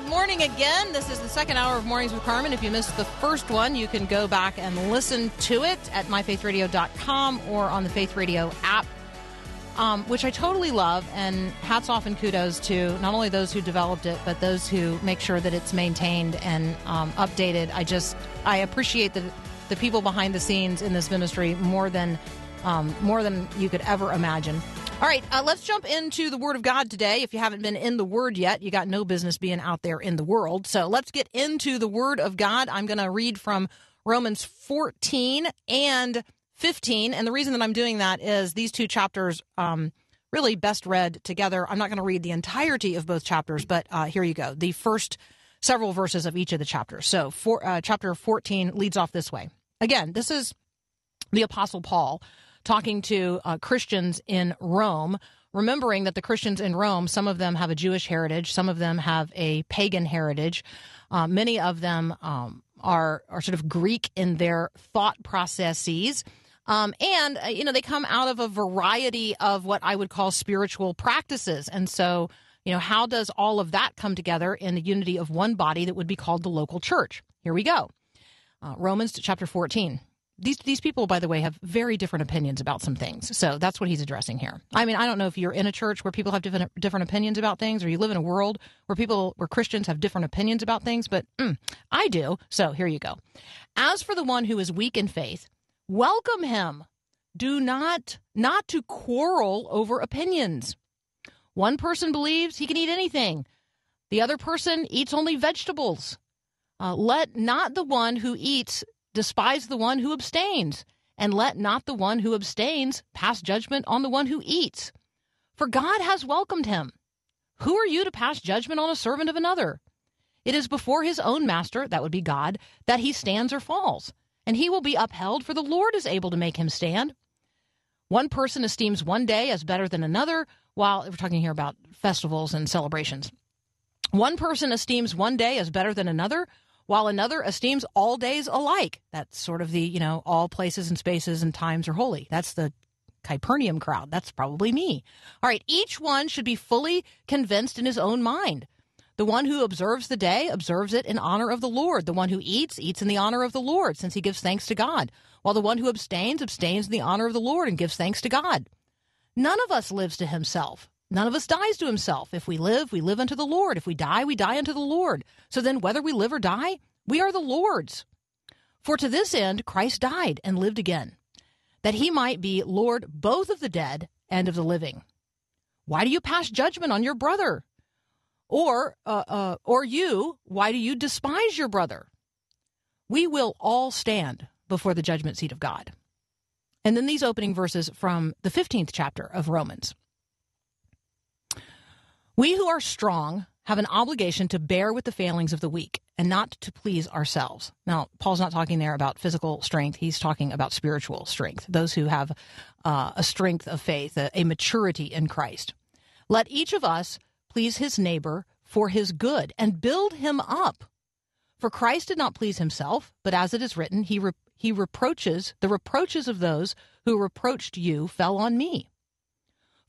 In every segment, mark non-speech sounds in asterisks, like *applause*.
Good morning again. This is the second hour of Mornings with Carmen. If you missed the first one, you can go back and listen to it at myfaithradio.com or on the Faith Radio app, um, which I totally love. And hats off and kudos to not only those who developed it, but those who make sure that it's maintained and um, updated. I just I appreciate the the people behind the scenes in this ministry more than um, more than you could ever imagine. All right, uh, let's jump into the Word of God today. If you haven't been in the Word yet, you got no business being out there in the world. So let's get into the Word of God. I'm going to read from Romans 14 and 15. And the reason that I'm doing that is these two chapters um, really best read together. I'm not going to read the entirety of both chapters, but uh, here you go. The first several verses of each of the chapters. So, for, uh, chapter 14 leads off this way. Again, this is the Apostle Paul talking to uh, Christians in Rome, remembering that the Christians in Rome, some of them have a Jewish heritage, some of them have a pagan heritage, uh, many of them um, are are sort of Greek in their thought processes. Um, and uh, you know they come out of a variety of what I would call spiritual practices, and so you know how does all of that come together in the unity of one body that would be called the local church? Here we go, uh, Romans chapter fourteen these these people, by the way, have very different opinions about some things. So that's what he's addressing here. I mean, I don't know if you're in a church where people have different different opinions about things, or you live in a world where people where Christians have different opinions about things, but mm, I do. So here you go. As for the one who is weak in faith, welcome him. Do not not to quarrel over opinions. One person believes he can eat anything. The other person eats only vegetables. Uh, let not the one who eats despise the one who abstains, and let not the one who abstains pass judgment on the one who eats. For God has welcomed him. Who are you to pass judgment on a servant of another? It is before his own master, that would be God, that he stands or falls, and he will be upheld, for the Lord is able to make him stand. One person esteems one day as better than another, while we're talking here about festivals and celebrations. One person esteems one day as better than another, while another esteems all days alike. That's sort of the, you know, all places and spaces and times are holy. That's the Capernaum crowd. That's probably me. All right, each one should be fully convinced in his own mind. The one who observes the day observes it in honor of the Lord. The one who eats, eats in the honor of the Lord, since he gives thanks to God. While the one who abstains, abstains in the honor of the Lord and gives thanks to God. None of us lives to himself. None of us dies to himself. If we live, we live unto the Lord. If we die, we die unto the Lord. So then, whether we live or die, we are the Lord's. For to this end Christ died and lived again, that he might be Lord both of the dead and of the living. Why do you pass judgment on your brother? Or, uh, uh, or you, why do you despise your brother? We will all stand before the judgment seat of God. And then these opening verses from the 15th chapter of Romans. We who are strong have an obligation to bear with the failings of the weak and not to please ourselves. Now, Paul's not talking there about physical strength. He's talking about spiritual strength, those who have uh, a strength of faith, a, a maturity in Christ. Let each of us please his neighbor for his good and build him up. For Christ did not please himself, but as it is written, he, re- he reproaches, the reproaches of those who reproached you fell on me.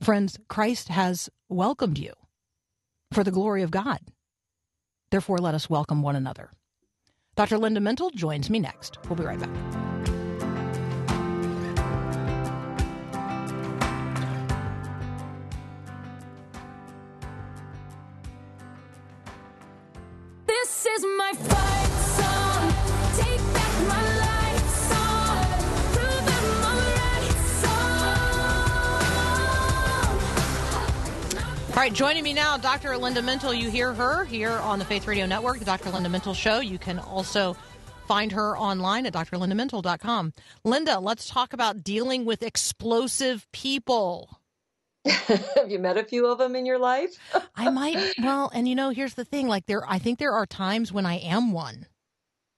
Friends, Christ has welcomed you for the glory of God. Therefore, let us welcome one another. Dr. Linda Mintle joins me next. We'll be right back. This is my fight All right, joining me now, Dr. Linda Mintle. You hear her here on the Faith Radio Network, the Dr. Linda Mintle Show. You can also find her online at drlindamintle.com. Linda, let's talk about dealing with explosive people. *laughs* Have you met a few of them in your life? I might, well, and you know, here's the thing like, there, I think there are times when I am one.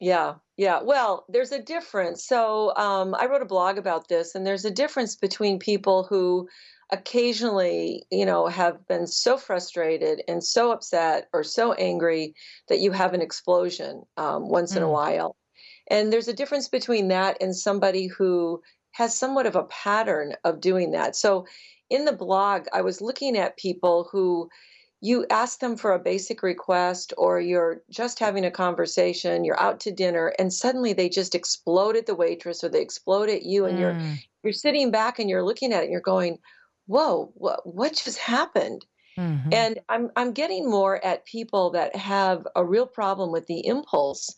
Yeah, yeah. Well, there's a difference. So um, I wrote a blog about this, and there's a difference between people who occasionally, you know, have been so frustrated and so upset or so angry that you have an explosion um, once in a Mm. while. And there's a difference between that and somebody who has somewhat of a pattern of doing that. So in the blog, I was looking at people who you ask them for a basic request or you're just having a conversation, you're out to dinner, and suddenly they just explode at the waitress or they explode at you and you're Mm, you're sitting back and you're looking at it and you're going, Whoa, what what just happened? mhm. And I'm I'm getting more at people that have a real problem with the impulse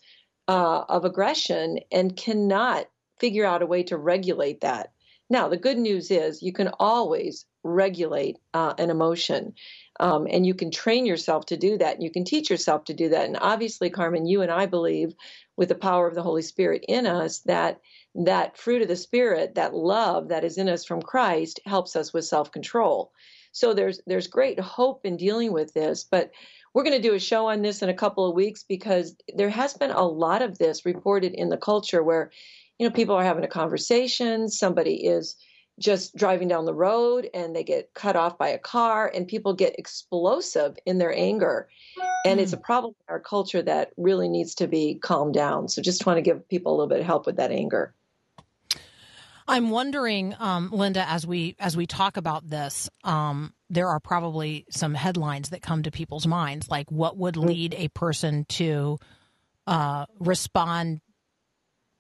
uh, of aggression and cannot figure out a way to regulate that. Now, the good news is you can always regulate uh, an emotion, um, and you can train yourself to do that. And you can teach yourself to do that. And obviously, Carmen, you and I believe, with the power of the Holy Spirit in us, that that fruit of the Spirit, that love that is in us from Christ, helps us with self control. So there's there's great hope in dealing with this, but we're going to do a show on this in a couple of weeks because there has been a lot of this reported in the culture where you know people are having a conversation, somebody is just driving down the road and they get cut off by a car and people get explosive in their anger. And it's a hmm. problem in our culture that really needs to be calmed down. So just want to give people a little bit of help with that anger I'm wondering, um, Linda, as we as we talk about this, um, there are probably some headlines that come to people's minds, like what would lead a person to uh, respond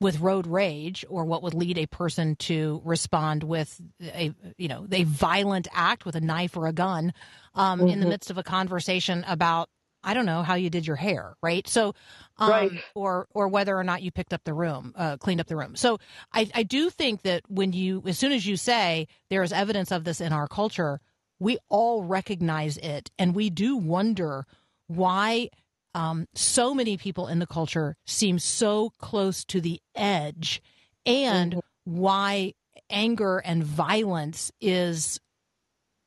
with road rage, or what would lead a person to respond with a you know a violent act with a knife or a gun um, in the Mhm. midst of a conversation about I don't know how you did your hair, right? So, um, Right. or or whether or not you picked up the room, uh, cleaned up the room. So, I I do think that when you, as soon as you say there is evidence of this in our culture, we all recognize it, and we do wonder why um, so many people in the culture seem so close to the edge, and why anger and violence is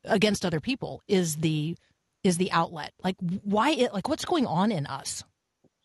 against other people is the is the outlet like why it like what's going on in us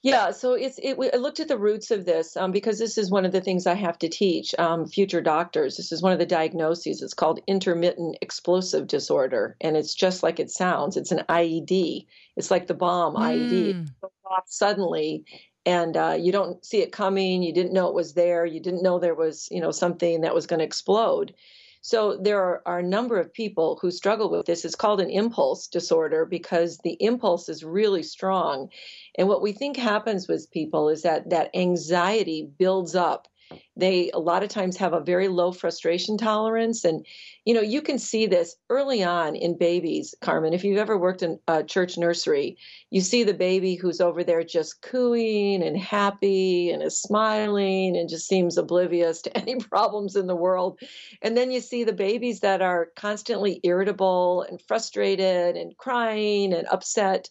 Yeah, so it's it. we- I looked at the roots of this um, because this is one of the things I have to teach um, future doctors. This is one of the diagnoses. It's called intermittent explosive disorder, and it's just like it sounds. It's an IED. It's like the bomb IED. Mm. It goes off suddenly, and uh, you don't see it coming. You didn't know it was there. You didn't know there was you know something that was going to explode. So there are, are a number of people who struggle with this. It's called an impulse disorder because the impulse is really strong. And what we think happens with people is that that anxiety builds up. They a lot of times have a very low frustration tolerance. And, you know, you can see this early on in babies, Carmen. If you've ever worked in a church nursery, you see the baby who's over there just cooing and happy and is smiling and just seems oblivious to *laughs* any problems in the world. And then you see the babies that are constantly irritable and frustrated and crying and upset.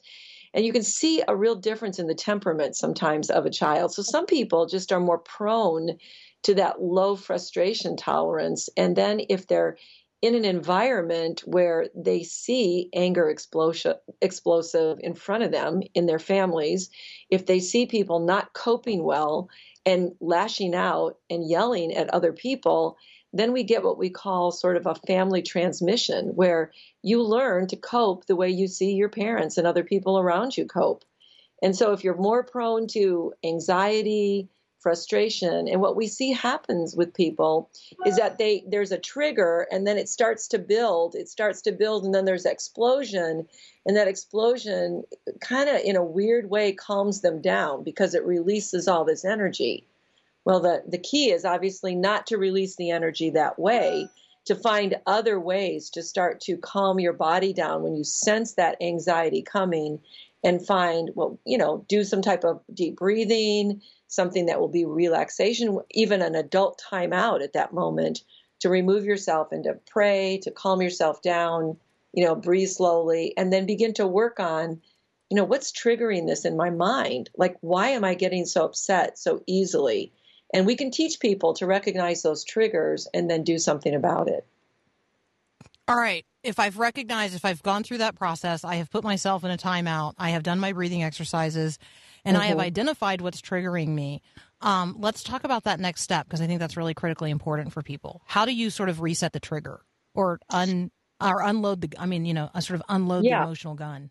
And you can see a real difference in the temperament sometimes of a child. So some people just are more prone to that low frustration tolerance. And then if they're in an environment where they see anger explosive in front of them in their families, if they see people not coping well and lashing out and yelling at other people, then we get what we call sort of a family transmission where you learn to cope the way you see your parents and other people around you cope. And so if you're more prone to anxiety, frustration. And what we see happens with people is that they there's a trigger and then it starts to build. It starts to build and then there's explosion. And that explosion kind of in a weird way calms them down because it releases all this energy. Well, the, the key is obviously not to release the energy that way, to find other ways to start to calm your body down when you sense that anxiety coming and find, well, you know, do some type of deep breathing, something that will be relaxation, even an adult timeout at that moment to remove yourself and to pray, to calm yourself down, you know, breathe slowly, and then begin to work on, you know, what's triggering this in my mind? Like, why am I getting so upset so easily? And we can teach people to recognize those triggers and then do something about it. All right. If I've recognized, if I've gone through that process, I have put myself in a timeout, I have done my breathing exercises, and I have Mhm. identified what's triggering me. Um, let's talk about that next step because I think that's really critically important for people. How do you sort of reset the trigger or un or unload the? I mean, you know, uh, sort of unload Yeah. the emotional gun.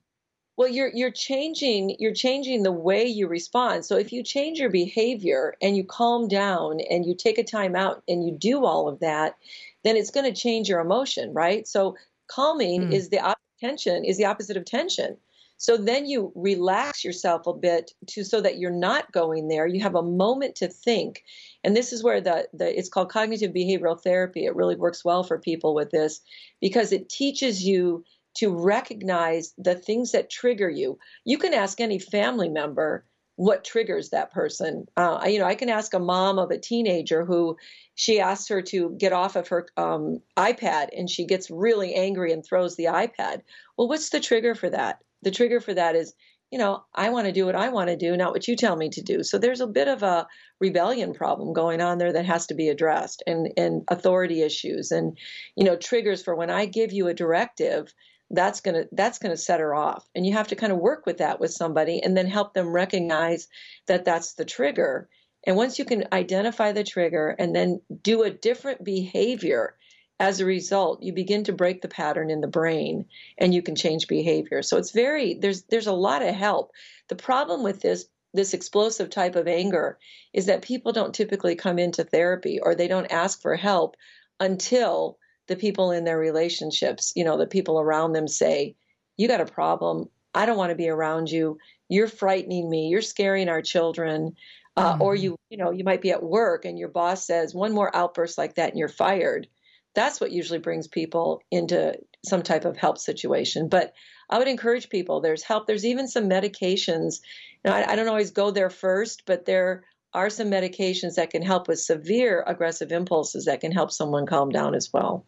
Well, you're you're changing you're changing the way you respond. So if you change your behavior and you calm down and you take a time out and you do all of that, then it's going to change your emotion, right? So calming Mm. is the op- tension is the opposite of tension. So then you relax yourself a bit to so that you're not going there. You have a moment to think. And this is where the, the it's called cognitive behavioral therapy. It really works well for people with this because it teaches you to recognize the things that trigger you. You can ask any family member what triggers that person. Uh, you know, I can ask a mom of a teenager who she asks her to get off of her um, iPad and she gets really angry and throws the iPad. Well, what's the trigger for that? The trigger for that is, you know, I want to do what I want to do, not what you tell me to do. So there's a bit of a rebellion problem going on there that has to be addressed and, and authority issues and, you know, triggers for when I give you a directive, that's going to that's going to set her off. And you have to kind of work with that with somebody and then help them recognize that that's the trigger. And once you can identify the trigger and then do a different behavior as a result you begin to break the pattern in the brain and you can change behavior. So it's very there's there's a lot of help. The problem with this this explosive type of anger is that people don't typically come into therapy or they don't ask for help until the people in their relationships, you know, the people around them say, You got a problem. I don't want to be around you. You're frightening me. You're scaring our children. Uh, Or you, you know, you might be at work and your boss says one more outburst like that and you're fired. That's what usually brings people into some type of help situation. But I would encourage people. There's help. There's even some medications. Know, I, I don't always go there first, but there are some medications that can help with severe aggressive impulses that can help someone calm down as well.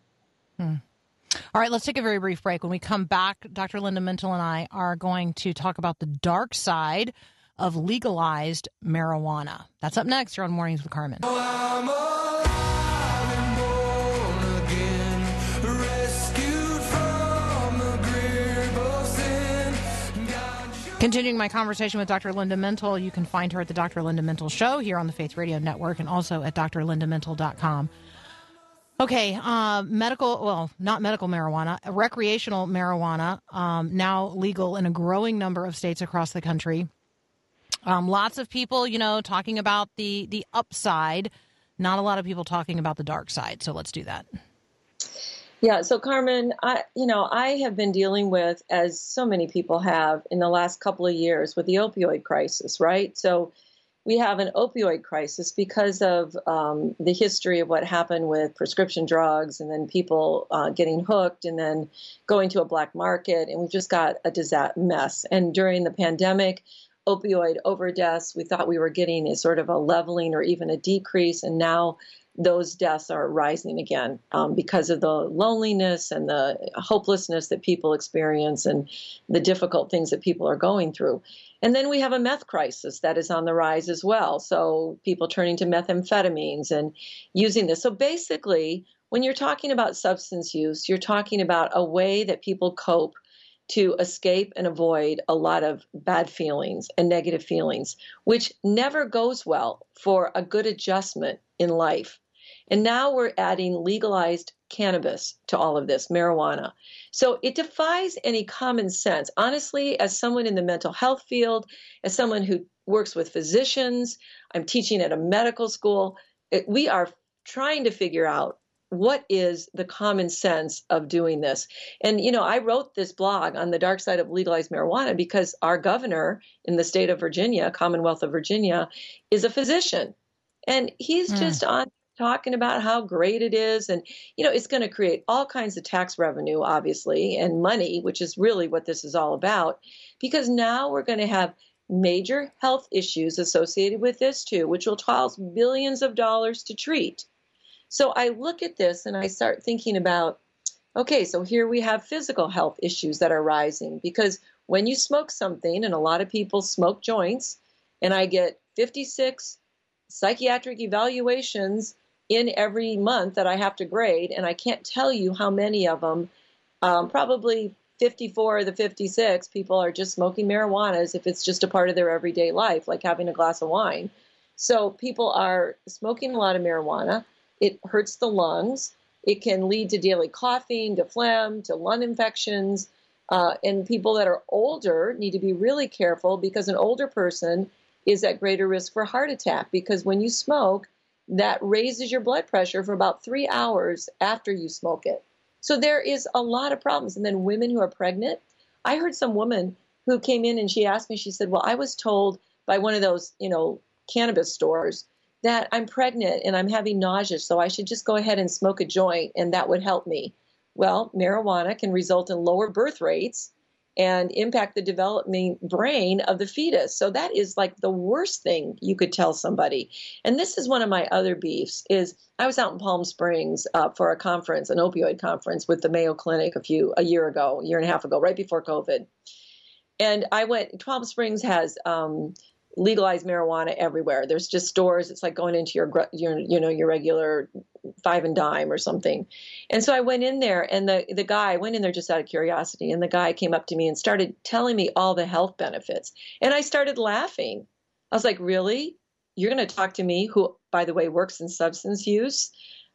Hmm. All right, let's take a very brief break. When we come back, Dr. Linda Mintle and I are going to talk about the dark side of legalized marijuana. That's up next here on Mornings with Carmen. Oh, I'm alive and born again, rescued from the grip of sin. God, you Continuing my conversation with Dr. Linda Mintle, you can find her at the Dr. Linda Mintle Show here on the Faith Radio Network and also at drlindamintle.com. Okay, uh, medical, well, not medical marijuana, recreational marijuana, um, now legal in a growing number of states across the country. Um, lots of people, you know, talking about the the upside. Not a lot of people talking about the dark side. So let's do that. Yeah, so Carmen, I you know, I have been dealing with as so many people have in the last couple of years with the opioid crisis, right? So we have an opioid crisis because of um, the history of what happened with prescription drugs and then people uh, getting hooked and then going to a black market. And we've just got a disa- mess. And during the pandemic, opioid overdose, we thought we were getting a sort of a leveling or even a decrease. And now those deaths are rising again um, because of the loneliness and the hopelessness that people experience and the difficult things that people are going through. And then we have a meth crisis that is on the rise as well. So people turning to methamphetamines and using this. So basically, when you're talking about substance use, you're talking about a way that people cope to escape and avoid a lot of bad feelings and negative feelings, which never goes well for a good adjustment in life. And now we're adding legalized cannabis to all of this, marijuana. So it defies any common sense. Honestly, as someone in the mental health field, as someone who works with physicians, I'm teaching at a medical school, it, we are trying to figure out what is the common sense of doing this? And, you know, I wrote this blog on the dark side of legalized marijuana because our governor in the state of Virginia, Commonwealth of Virginia, is a physician. And he's Hmm. just on talking about how great it is. And, you know, it's going to create all kinds of tax revenue, obviously, and money, which is really what this is all about. Because now we're going to have major health issues associated with this too, which will cost billions of dollars to treat. So I look at this and I start thinking about okay, so here we have physical health issues that are rising because when you smoke something, and a lot of people smoke joints, and I get 56 psychiatric evaluations in every month that I have to grade, and I can't tell you how many of them, um, probably 54 of the 56 people are just smoking marijuana as if it's just a part of their everyday life, like having a glass of wine. So people are smoking a lot of marijuana. It hurts the lungs. It can lead to daily coughing, to phlegm, to lung infections. Uh, and people that are older need to be really careful because an older person is at greater risk for heart attack because when you smoke, that raises your blood pressure for about three hours after you smoke it. So there is a lot of problems. And then women who are pregnant, I heard some woman who came in and she asked me, she said, Well, I was told by one of those, you know, cannabis stores that I'm pregnant and I'm having nausea, so I should just go ahead and smoke a joint and that would help me. Well, marijuana can result in lower birth rates and impact the developing brain of the fetus. So that is like the worst thing you could tell somebody. And this is one of my other beefs is I was out in Palm Springs uh, for a conference, an opioid conference with the Mayo Clinic a few a year ago, a year and a half ago, right before COVID. And I went. Palm Springs has um, legalized marijuana everywhere. There's just stores. It's like going into your, your you know your regular five and dime or something. And so I went in there, and the the guy I went in there just out of curiosity, and the guy came up to me and started telling me all the health benefits, and I started laughing. I was like, really? You're going to talk to me, who, by the way, works in substance use?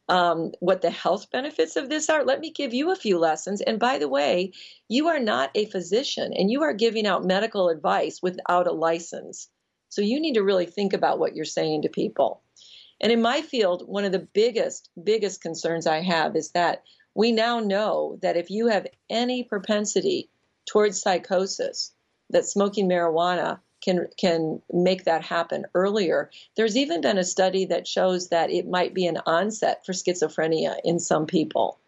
Um, what the health benefits of this are? Let me give you a few lessons. And by the way, you are not a physician, and you are giving out medical advice without a license. So you need to really think about what you're saying to people. And in my field, one of the biggest, biggest concerns I have is that we now know that if you have any propensity towards psychosis, that smoking marijuana can can make that happen earlier. There's even been a study that shows that it might be an onset for schizophrenia in some people.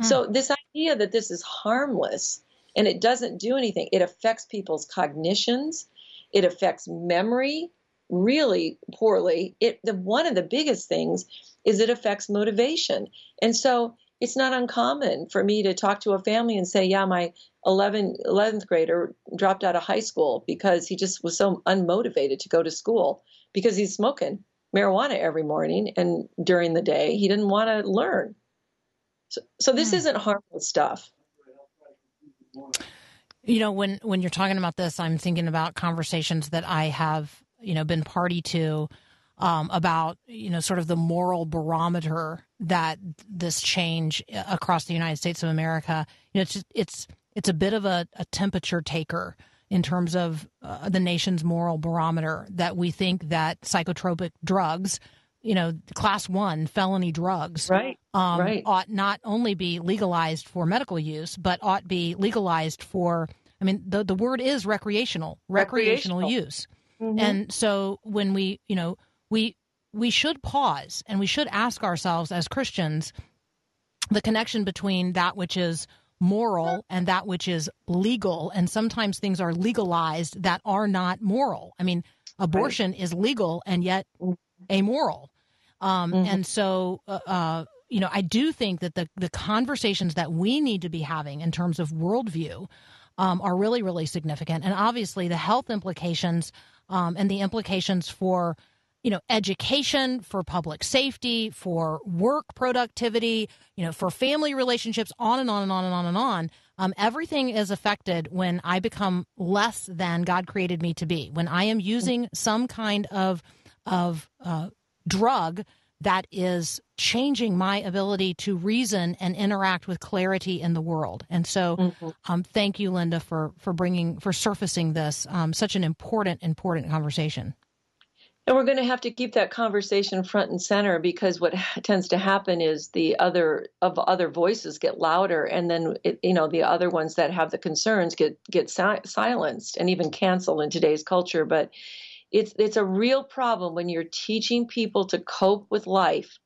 Hmm. So this idea that this is harmless and it doesn't do anything, it affects people's cognitions, it affects memory really poorly. It the one of the biggest things is it affects motivation. And so it's not uncommon for me to talk to a family and say, yeah, my 11, 11th grader dropped out of high school because he just was so unmotivated to go to school because he's smoking marijuana every morning and during the day he didn't want to learn. So, so this hmm. isn't harmless stuff. You know, when when you're talking about this, I'm thinking about conversations that I have, you know, been party to um, about, you know, sort of the moral barometer that this change across the United States of America. You know, it's just, it's it's a bit of a, a temperature taker in terms of uh, the nation's moral barometer. That we think that psychotropic drugs, you know, class one felony drugs, Right. um, Right. ought not only be legalized for medical use, but ought be legalized for. I mean, the the word is recreational, recreational, Recreational. use, and so when we, you know, we we should pause and we should ask ourselves as Christians the connection between that which is moral and that which is legal, and sometimes things are legalized that are not moral. I mean, abortion is legal and yet amoral. Um, And so, uh, uh, you know, I do think that the the conversations that we need to be having in terms of worldview um, are really, really significant, and obviously the health implications um, and the implications for you know education for public safety for work productivity you know for family relationships on and on and on and on and on. Um, everything is affected when i become less than god created me to be. When i am using some kind of of uh, drug that is changing my ability to reason and interact with clarity in the world. And so, Mm-hmm. um, thank you, Linda, for for bringing for surfacing this um, such an important important conversation. And we're going to have to keep that conversation front and center because what tends to happen is the other of other voices get louder, and then it, you know the other ones that have the concerns get get si- silenced and even canceled in today's culture. But it's it's a real problem when you're teaching people to cope with life,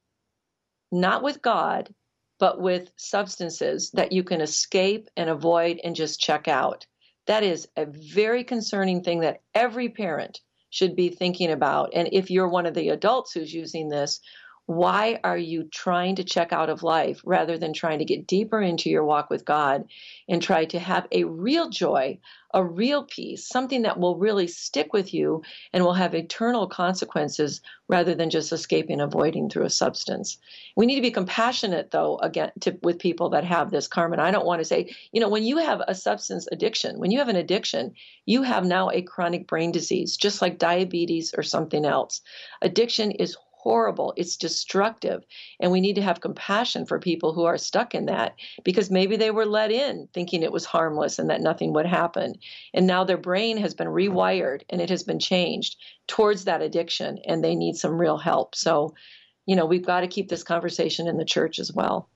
not with God, but with substances that you can escape and avoid and just check out. That is a very concerning thing that every parent should be thinking about. And if you're one of the adults who's using this, why are you trying to check out of life rather than trying to get deeper into your walk with God and try to have a real joy, a real peace, something that will really stick with you and will have eternal consequences rather than just escaping, avoiding through a substance? We need to be compassionate, though, again, to, with people that have this, Carmen. I don't want to say, you know, when you have a substance addiction, when you have an addiction, you have now a chronic brain disease, just like diabetes or something else. Addiction is horrible. It's destructive. And we need to have compassion for people who are stuck in that because maybe they were let in thinking it was harmless and that nothing would happen. And now their brain has been rewired and it has been changed towards that addiction and they need some real help. So, you know, we've got to keep this conversation in the church as well.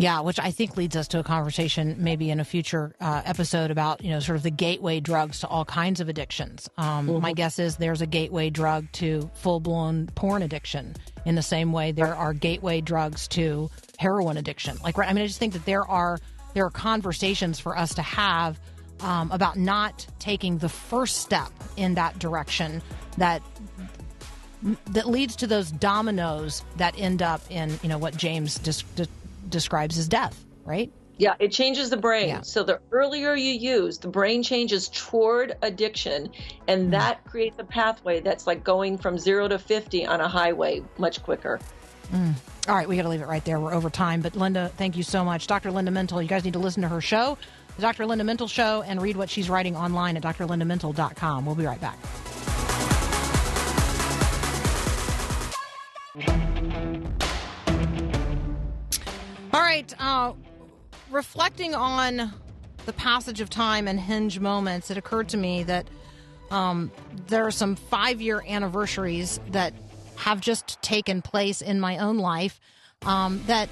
Yeah, which I think leads us to a conversation maybe in a future uh, episode about you know sort of the gateway drugs to all kinds of addictions. Um, My guess is there's a gateway drug to full blown porn addiction in the same way there are gateway drugs to heroin addiction. Like right, I mean, I just think that there are there are conversations for us to have um, about not taking the first step in that direction that that leads to those dominoes that end up in you know what James de- describes as death, right? Yeah, it changes the brain. Yeah. So the earlier you use, the brain changes toward addiction, and mm. that creates a pathway that's like going from zero to 50 on a highway much quicker. Mm. All right, we got to leave it right there. We're over time, but Linda, thank you so much, Dr. Linda Mintle. You guys need to listen to her show, the Dr. Linda Mintle Show, and read what she's writing online at drlindamintle.com. We'll be right back. Right, uh, reflecting on the passage of time and hinge moments, it occurred to me that um, there are some five year anniversaries that have just taken place in my own life um, that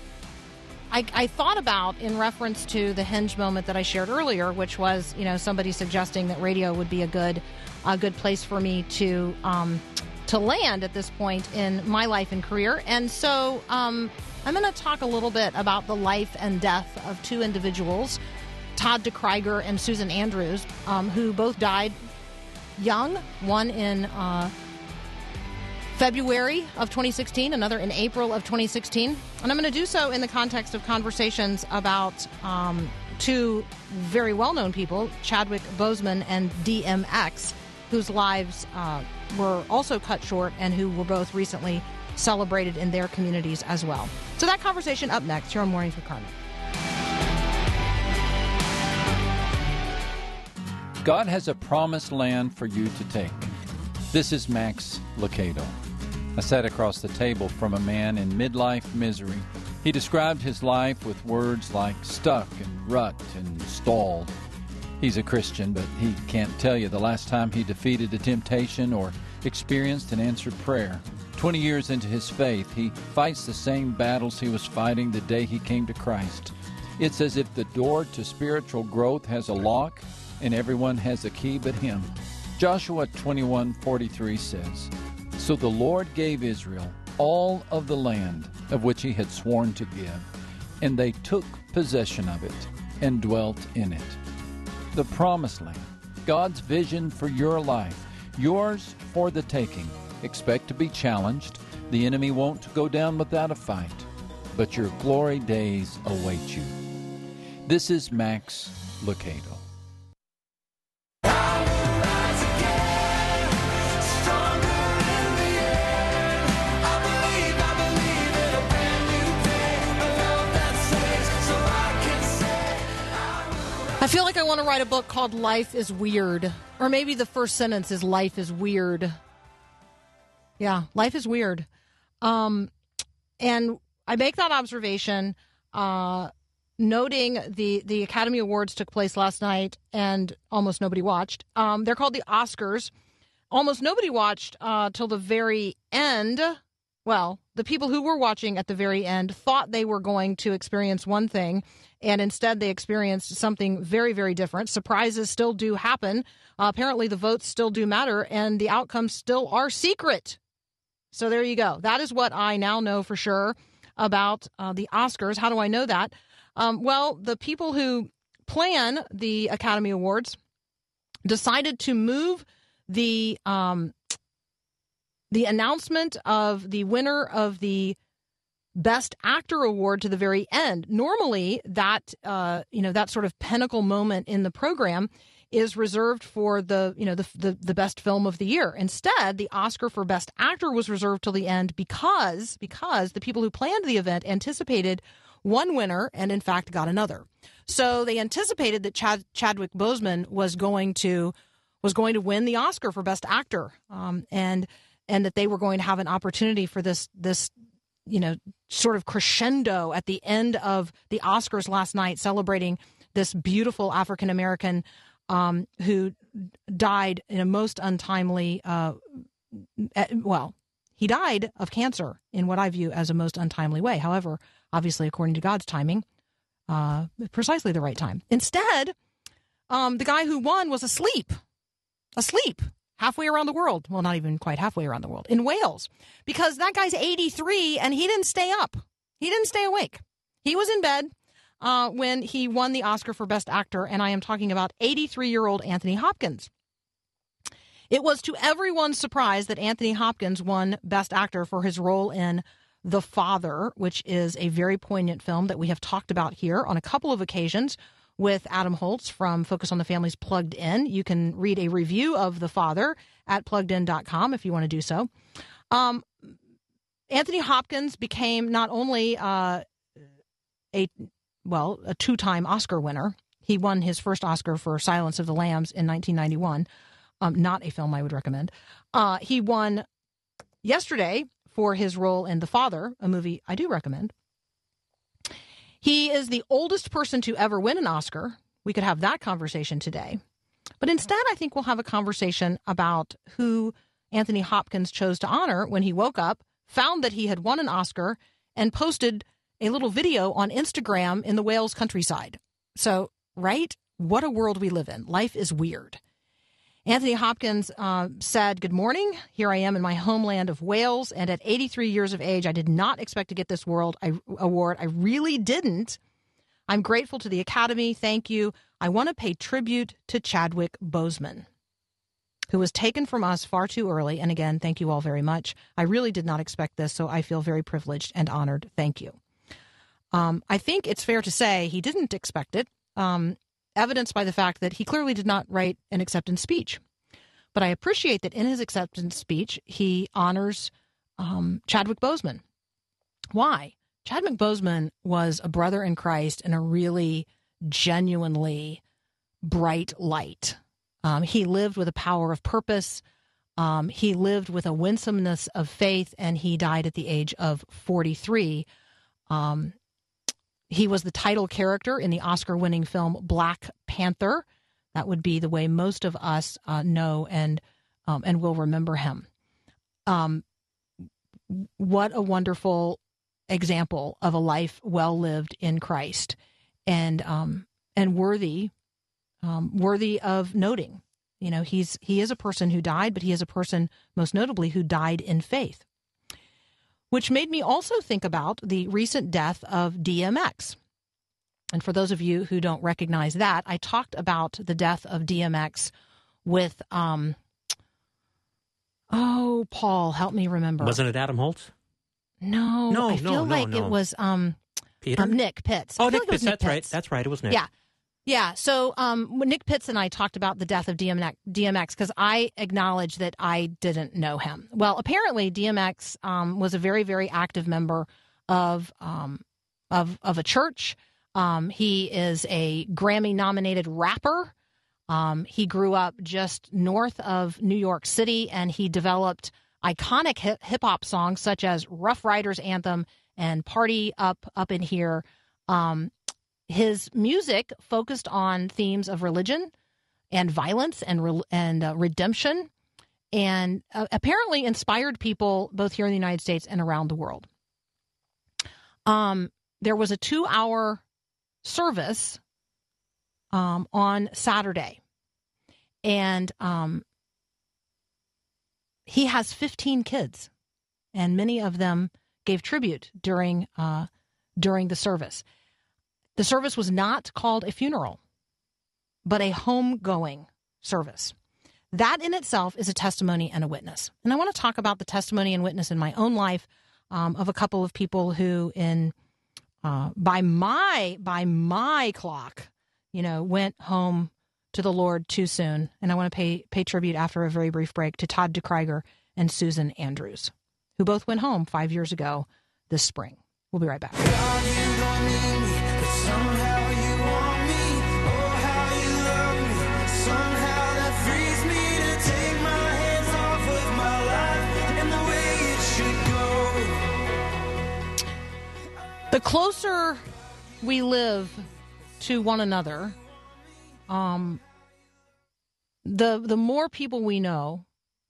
I, I thought about in reference to the hinge moment that I shared earlier, which was you know somebody suggesting that radio would be a good a good place for me to um, to land at this point in my life and career, and so um, I'm going to talk a little bit about the life and death of two individuals, Todd DeKreiger and Susan Andrews, um, who both died young. One in uh, February of 2016, another in April of 2016. And I'm going to do so in the context of conversations about um, two very well known people, Chadwick Boseman and DMX, whose lives uh, were also cut short and who were both recently celebrated in their communities as well. So that conversation up next here on Mornings with Carmen. God has a promised land for you to take. This is Max Lucado. I sat across the table from a man in midlife misery. He described his life with words like stuck and rut and stalled. He's a Christian, but he can't tell you the last time he defeated a temptation or experienced an answered prayer. Twenty years into his faith, he fights the same battles he was fighting the day he came to Christ. It's as if the door to spiritual growth has a lock and everyone has a key but him. Joshua 21:43 says, "So the Lord gave Israel all of the land of which he had sworn to give, and they took possession of it and dwelt in it." The promised land, God's vision for your life, yours for the taking. Expect to be challenged. The enemy won't go down without a fight, but your glory days await you. This is Max Lucado. I feel like I want to write a book called Life is Weird. Or maybe the first sentence is Life is Weird. Yeah, life is weird. Um, and I make that observation, uh, noting the the Academy Awards took place last night, and almost nobody watched. Um, they're called the Oscars. Almost nobody watched uh, till the very end. Well, the people who were watching at the very end thought they were going to experience one thing, and instead they experienced something very, very different. Surprises still do happen. Uh, apparently, the votes still do matter, and the outcomes still are secret. So there you go. That is what I now know for sure about uh, the Oscars. How do I know that? Um, well, the people who plan the Academy Awards decided to move the um, the announcement of the winner of the Best Actor award to the very end. Normally, that uh, you know that sort of pinnacle moment in the program is reserved for the you know the, the the best film of the year. Instead, the Oscar for Best Actor was reserved till the end because because the people who planned the event anticipated one winner and in fact got another. So they anticipated that Chad, Chadwick Boseman was going to was going to win the Oscar for Best Actor, um, and and that they were going to have an opportunity for this this you know sort of crescendo at the end of the Oscars last night, celebrating this beautiful African American um, who died in a most untimely. Uh, well, he died of cancer in what I view as a most untimely way. However, obviously, according to God's timing, uh, precisely the right time. Instead, um, the guy who won was asleep, asleep halfway around the world. Well, not even quite halfway around the world in Wales, because that guy's 83 and he didn't stay up. He didn't stay awake. He was in bed uh, when he won the Oscar for Best Actor, and I am talking about 83 year old Anthony Hopkins. It was to everyone's surprise that Anthony Hopkins won Best Actor for his role in The Father, which is a very poignant film that we have talked about here on a couple of occasions with Adam Holz from Focus on the Family's Plugged In. You can read a review of The Father at pluggedin.com if you want to do so. Um, Anthony Hopkins became not only uh, a well a two-time Oscar winner. He won his first Oscar for Silence of the Lambs in 1991. Um, not a film I would recommend. Uh, he won yesterday for his role in The Father, a movie I do recommend. He is the oldest person to ever win an Oscar. We could have that conversation today. But instead, I think we'll have a conversation about who Anthony Hopkins chose to honor when he woke up, found that he had won an Oscar, and posted a little video on Instagram in the Wales countryside. So, right? What a world we live in. Life is weird. Anthony Hopkins uh, said, Good morning. Here I am in my homeland of Wales. And at 83 years of age, I did not expect to get this world I, award. I really didn't. I'm grateful to the Academy. Thank you. I want to pay tribute to Chadwick Boseman, who was taken from us far too early. And again, thank you all very much. I really did not expect this, so I feel very privileged and honored. Thank you. Um, I think it's fair to say he didn't expect it. Um, evidenced by the fact that he clearly did not write an acceptance speech. But I appreciate that in his acceptance speech, he honors um, Chadwick Boseman. Why? Chadwick Boseman was a brother in Christ and a really genuinely bright light. Um, he lived with a power of purpose. Um, he lived with a winsomeness of faith, and he died at the age of 43. Um, he was the title character in the Oscar winning film Black Panther. That would be the way most of us uh, know and um, and will remember him. Um, what a wonderful example of a life well lived in Christ, and um, and worthy um, worthy of noting. You know, he's he is a person who died, but he is a person most notably who died in faith which made me also think about the recent death of DMX. And for those of you who don't recognize that, I talked about the death of DMX with, um, oh, Paul, help me remember. Wasn't it Adam Holz? No, No, I no, feel no, like no. it was um, Peter? um, Nick Pitts. Oh, Nick like Pitts. That's right. Pitts. That's right. It was Nick. Yeah. Yeah. So um, Nick Pitts and I talked about the death of DMX because I acknowledge that I didn't know him. Well, apparently DMX um, was a very, very active member of um, of of a church. Um, he is a Grammy nominated rapper. Um, he grew up just north of New York City and he developed iconic hip hop songs such as Ruff Ryders Anthem and Party Up Up in Here. Um, his music focused on themes of religion and violence and re- and uh, redemption, and uh, apparently inspired people both here in the United States and around the world. Um, there was a two-hour service um, on Saturday, and um, he has 15 kids, and many of them gave tribute during uh, during the service. The service was not called a funeral, but a homegoing service. That in itself is a testimony and a witness. And I want to talk about the testimony and witness in my own life um, of a couple of people who, in uh, by my by my clock, you know, went home to the Lord too soon. And I want to pay pay tribute after a very brief break to Todd DeKryger and Susan Andrews, who both went home five years ago this spring. We'll be right back. The closer we live to one another, um, the the more people we know,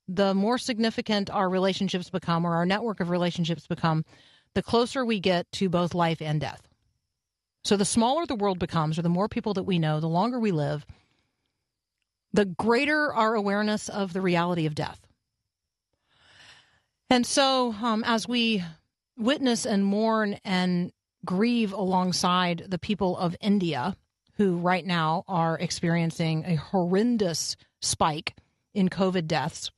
the more significant our relationships become, or our network of relationships become, the closer we get to both life and death. So the smaller the world becomes, or the more people that we know, the longer we live, the greater our awareness of the reality of death. And so, um, as we witness and mourn and grieve alongside the people of India, who right now are experiencing a horrendous spike in COVID deaths,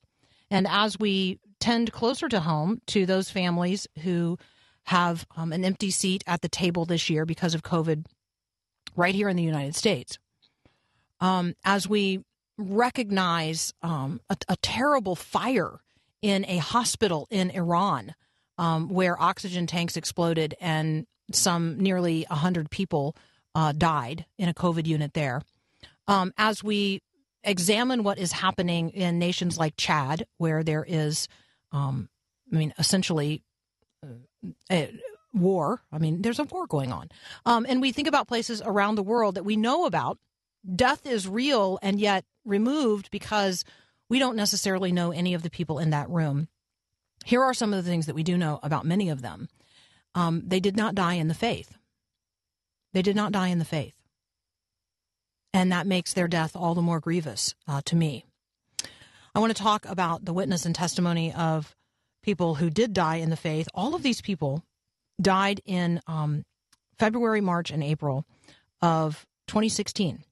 and as we tend closer to home to those families who have um, an empty seat at the table this year because of COVID right here in the United States, um, as we recognize um, a, a terrible fire in a hospital in Iran um, where oxygen tanks exploded and some nearly 100 people uh, died in a COVID unit there. Um, as we examine what is happening in nations like Chad, where there is, um, I mean, essentially war. I mean, there's a war going on. Um, and we think about places around the world that we know about. Death is real and yet removed because we don't necessarily know any of the people in that room. Here are some of the things that we do know about many of them. Um, they did not die in the faith. They did not die in the faith. And that makes their death all the more grievous uh, to me. I want to talk about the witness and testimony of people who did die in the faith. All of these people died in um, February, March, and April of 2016.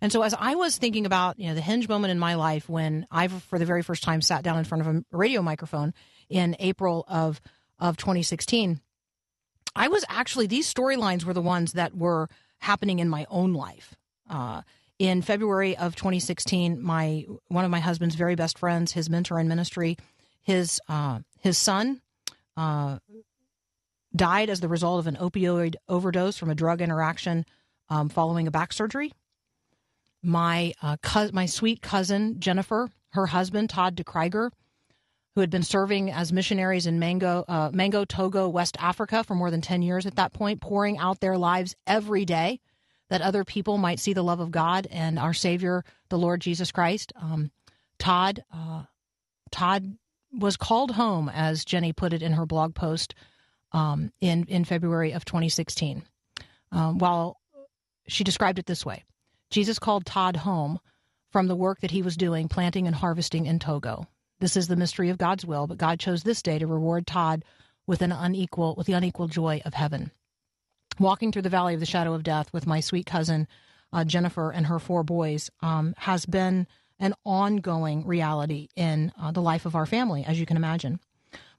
And so, as I was thinking about you know the hinge moment in my life when I, for the very first time, sat down in front of a radio microphone in April of of 2016, I was actually these storylines were the ones that were happening in my own life. Uh, in February of 2016, my one of my husband's very best friends, his mentor in ministry, his uh, his son uh, died as the result of an opioid overdose from a drug interaction um, following a back surgery. My uh, co- my sweet cousin Jennifer, her husband Todd DeKryger, who had been serving as missionaries in Mango, uh, Mango, Togo, West Africa for more than 10 years at that point, pouring out their lives every day that other people might see the love of God and our Savior, the Lord Jesus Christ. Um, Todd, uh, Todd was called home, as Jenny put it in her blog post um, in, in February of 2016. Um, while she described it this way Jesus called Todd home from the work that he was doing, planting and harvesting in Togo. This is the mystery of God's will, but God chose this day to reward Todd with an unequal with the unequal joy of heaven. Walking through the valley of the shadow of death with my sweet cousin uh, Jennifer and her four boys um, has been an ongoing reality in uh, the life of our family, as you can imagine.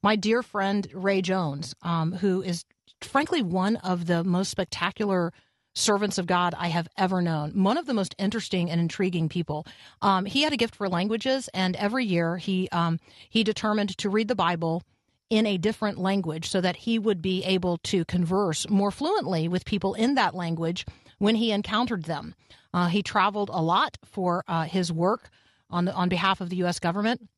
My dear friend Ray Jones, um, who is frankly one of the most spectacular servants of God I have ever known, one of the most interesting and intriguing people. Um, he had a gift for languages, and every year he um, he determined to read the Bible in a different language so that he would be able to converse more fluently with people in that language when he encountered them. Uh, he traveled a lot for uh, his work on the, on behalf of the U.S. government,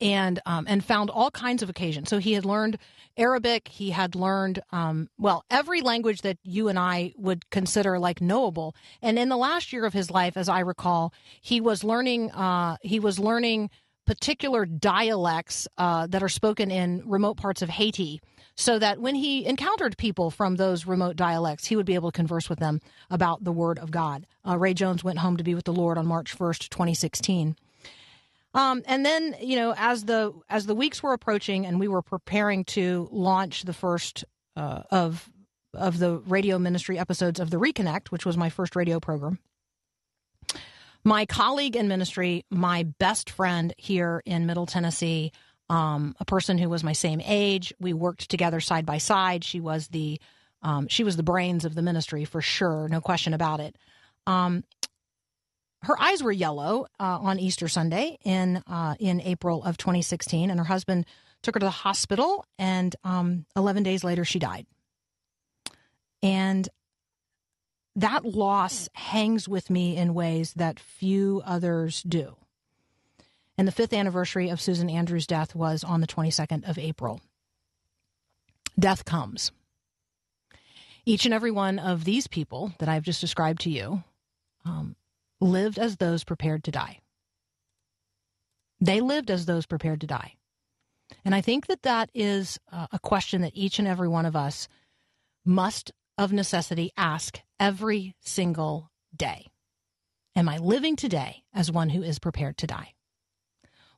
and um, and found all kinds of occasions. So he had learned Arabic. He had learned um, well every language that you and I would consider like knowable. And in the last year of his life, as I recall, he was learning. Uh, he was learning particular dialects uh, that are spoken in remote parts of Haiti. So that when he encountered people from those remote dialects, he would be able to converse with them about the Word of God. Uh, Ray Jones went home to be with the Lord on March 1st, 2016. Um, and then, you know, as the as the weeks were approaching, and we were preparing to launch the first uh, of of the radio ministry episodes of the Reconnect, which was my first radio program. My colleague in ministry, my best friend here in Middle Tennessee, um, a person who was my same age, we worked together side by side. She was the um, she was the brains of the ministry for sure, no question about it. Um, her eyes were yellow uh, on Easter Sunday in uh, in April of 2016, and her husband took her to the hospital. And um, 11 days later, she died. And that loss hangs with me in ways that few others do. And the fifth anniversary of Susan Andrews' death was on the 22nd of April. Death comes. Each and every one of these people that I've just described to you um, lived as those prepared to die. They lived as those prepared to die. And I think that that is a question that each and every one of us must, of necessity, ask every single day. Am I living today as one who is prepared to die?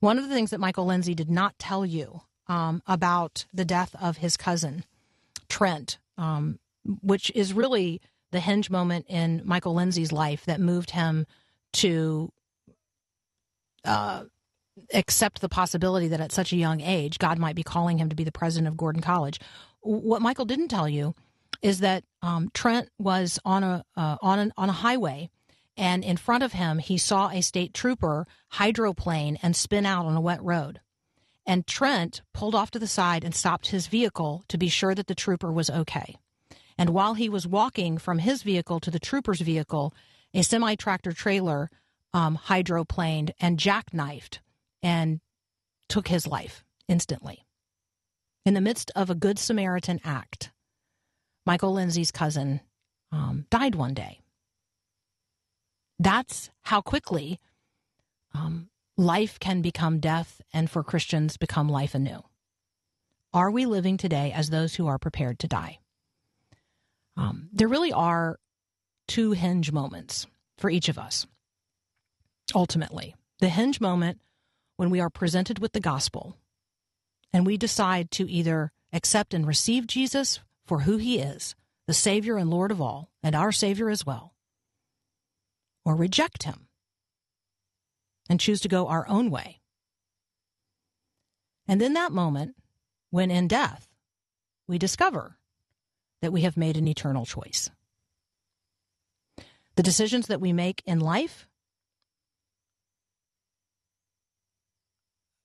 One of the things that Michael Lindsay did not tell you um, about the death of his cousin, Trent, um, which is really the hinge moment in Michael Lindsay's life that moved him to uh, accept the possibility that at such a young age, God might be calling him to be the president of Gordon College. What Michael didn't tell you is that um, Trent was on a uh, on an, on a highway, and in front of him he saw a state trooper hydroplane and spin out on a wet road. And Trent pulled off to the side and stopped his vehicle to be sure that the trooper was okay. And while he was walking from his vehicle to the trooper's vehicle, a semi tractor trailer um, hydroplaned and jackknifed and took his life instantly. In the midst of a Good Samaritan act, Michael Lindsay's cousin um, died one day. That's how quickly um, life can become death and for Christians become life anew. Are we living today as those who are prepared to die? Um, there really are two hinge moments for each of us. Ultimately, the hinge moment when we are presented with the gospel and we decide to either accept and receive Jesus for who he is, the Savior and Lord of all, and our Savior as well, or reject him and choose to go our own way. And in that moment, when in death, we discover that we have made an eternal choice. The decisions that we make in life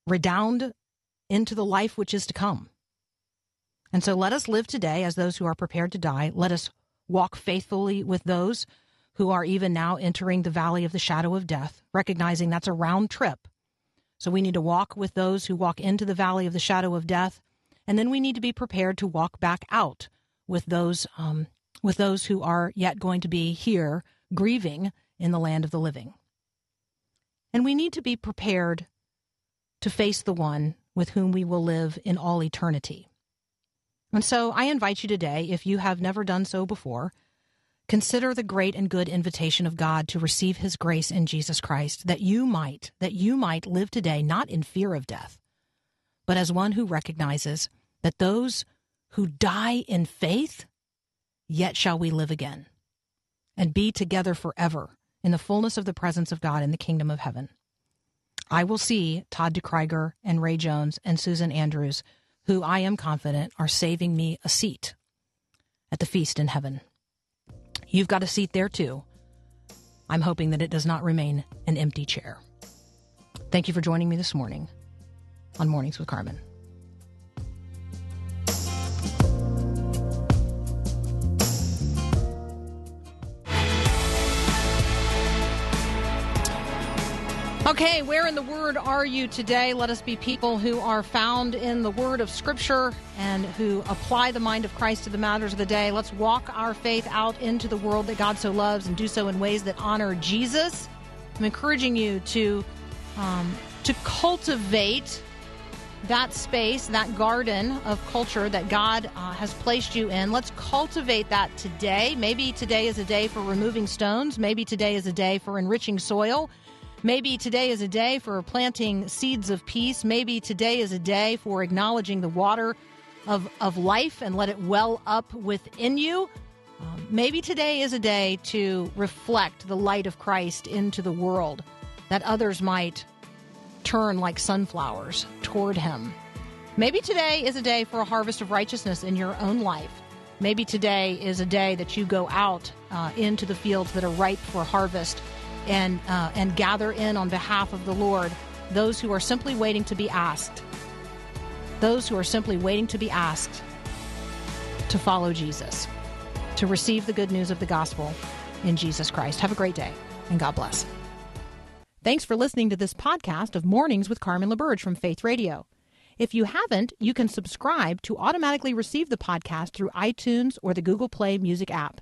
redound into the life which is to come. And so let us live today as those who are prepared to die. Let us walk faithfully with those who are even now entering the valley of the shadow of death, recognizing that's a round trip. So we need to walk with those who walk into the valley of the shadow of death, and then we need to be prepared to walk back out with those um, with those who are yet going to be here grieving in the land of the living. And we need to be prepared to face the one with whom we will live in all eternity. And so I invite you today, if you have never done so before, consider the great and good invitation of God to receive his grace in Jesus Christ, that you might, that you might live today not in fear of death, but as one who recognizes that those who die in faith, yet shall we live again and be together forever in the fullness of the presence of God in the kingdom of heaven. I will see Todd DeKryger and Ray Jones and Susan Andrews, who I am confident are saving me a seat at the feast in heaven. You've got a seat there too. I'm hoping that it does not remain an empty chair. Thank you for joining me this morning on Mornings with Carmen. Okay, where in the Word are you today? Let us be people who are found in the Word of Scripture and who apply the mind of Christ to the matters of the day. Let's walk our faith out into the world that God so loves and do so in ways that honor Jesus. I'm encouraging you to um, to cultivate that space, that garden of culture that God uh, has placed you in. Let's cultivate that today. Maybe today is a day for removing stones. Maybe today is a day for enriching soil. Maybe today is a day for planting seeds of peace. Maybe today is a day for acknowledging the water of, of life and let it well up within you. Um, maybe today is a day to reflect the light of Christ into the world that others might turn like sunflowers toward Him. Maybe today is a day for a harvest of righteousness in your own life. Maybe today is a day that you go out uh, into the fields that are ripe for harvest and, uh, and gather in on behalf of the Lord those who are simply waiting to be asked. Those who are simply waiting to be asked to follow Jesus, to receive the good news of the gospel in Jesus Christ. Have a great day, and God bless. Thanks for listening to this podcast of Mornings with Carmen LaBerge from Faith Radio. If you haven't, you can subscribe to automatically receive the podcast through iTunes or the Google Play Music app.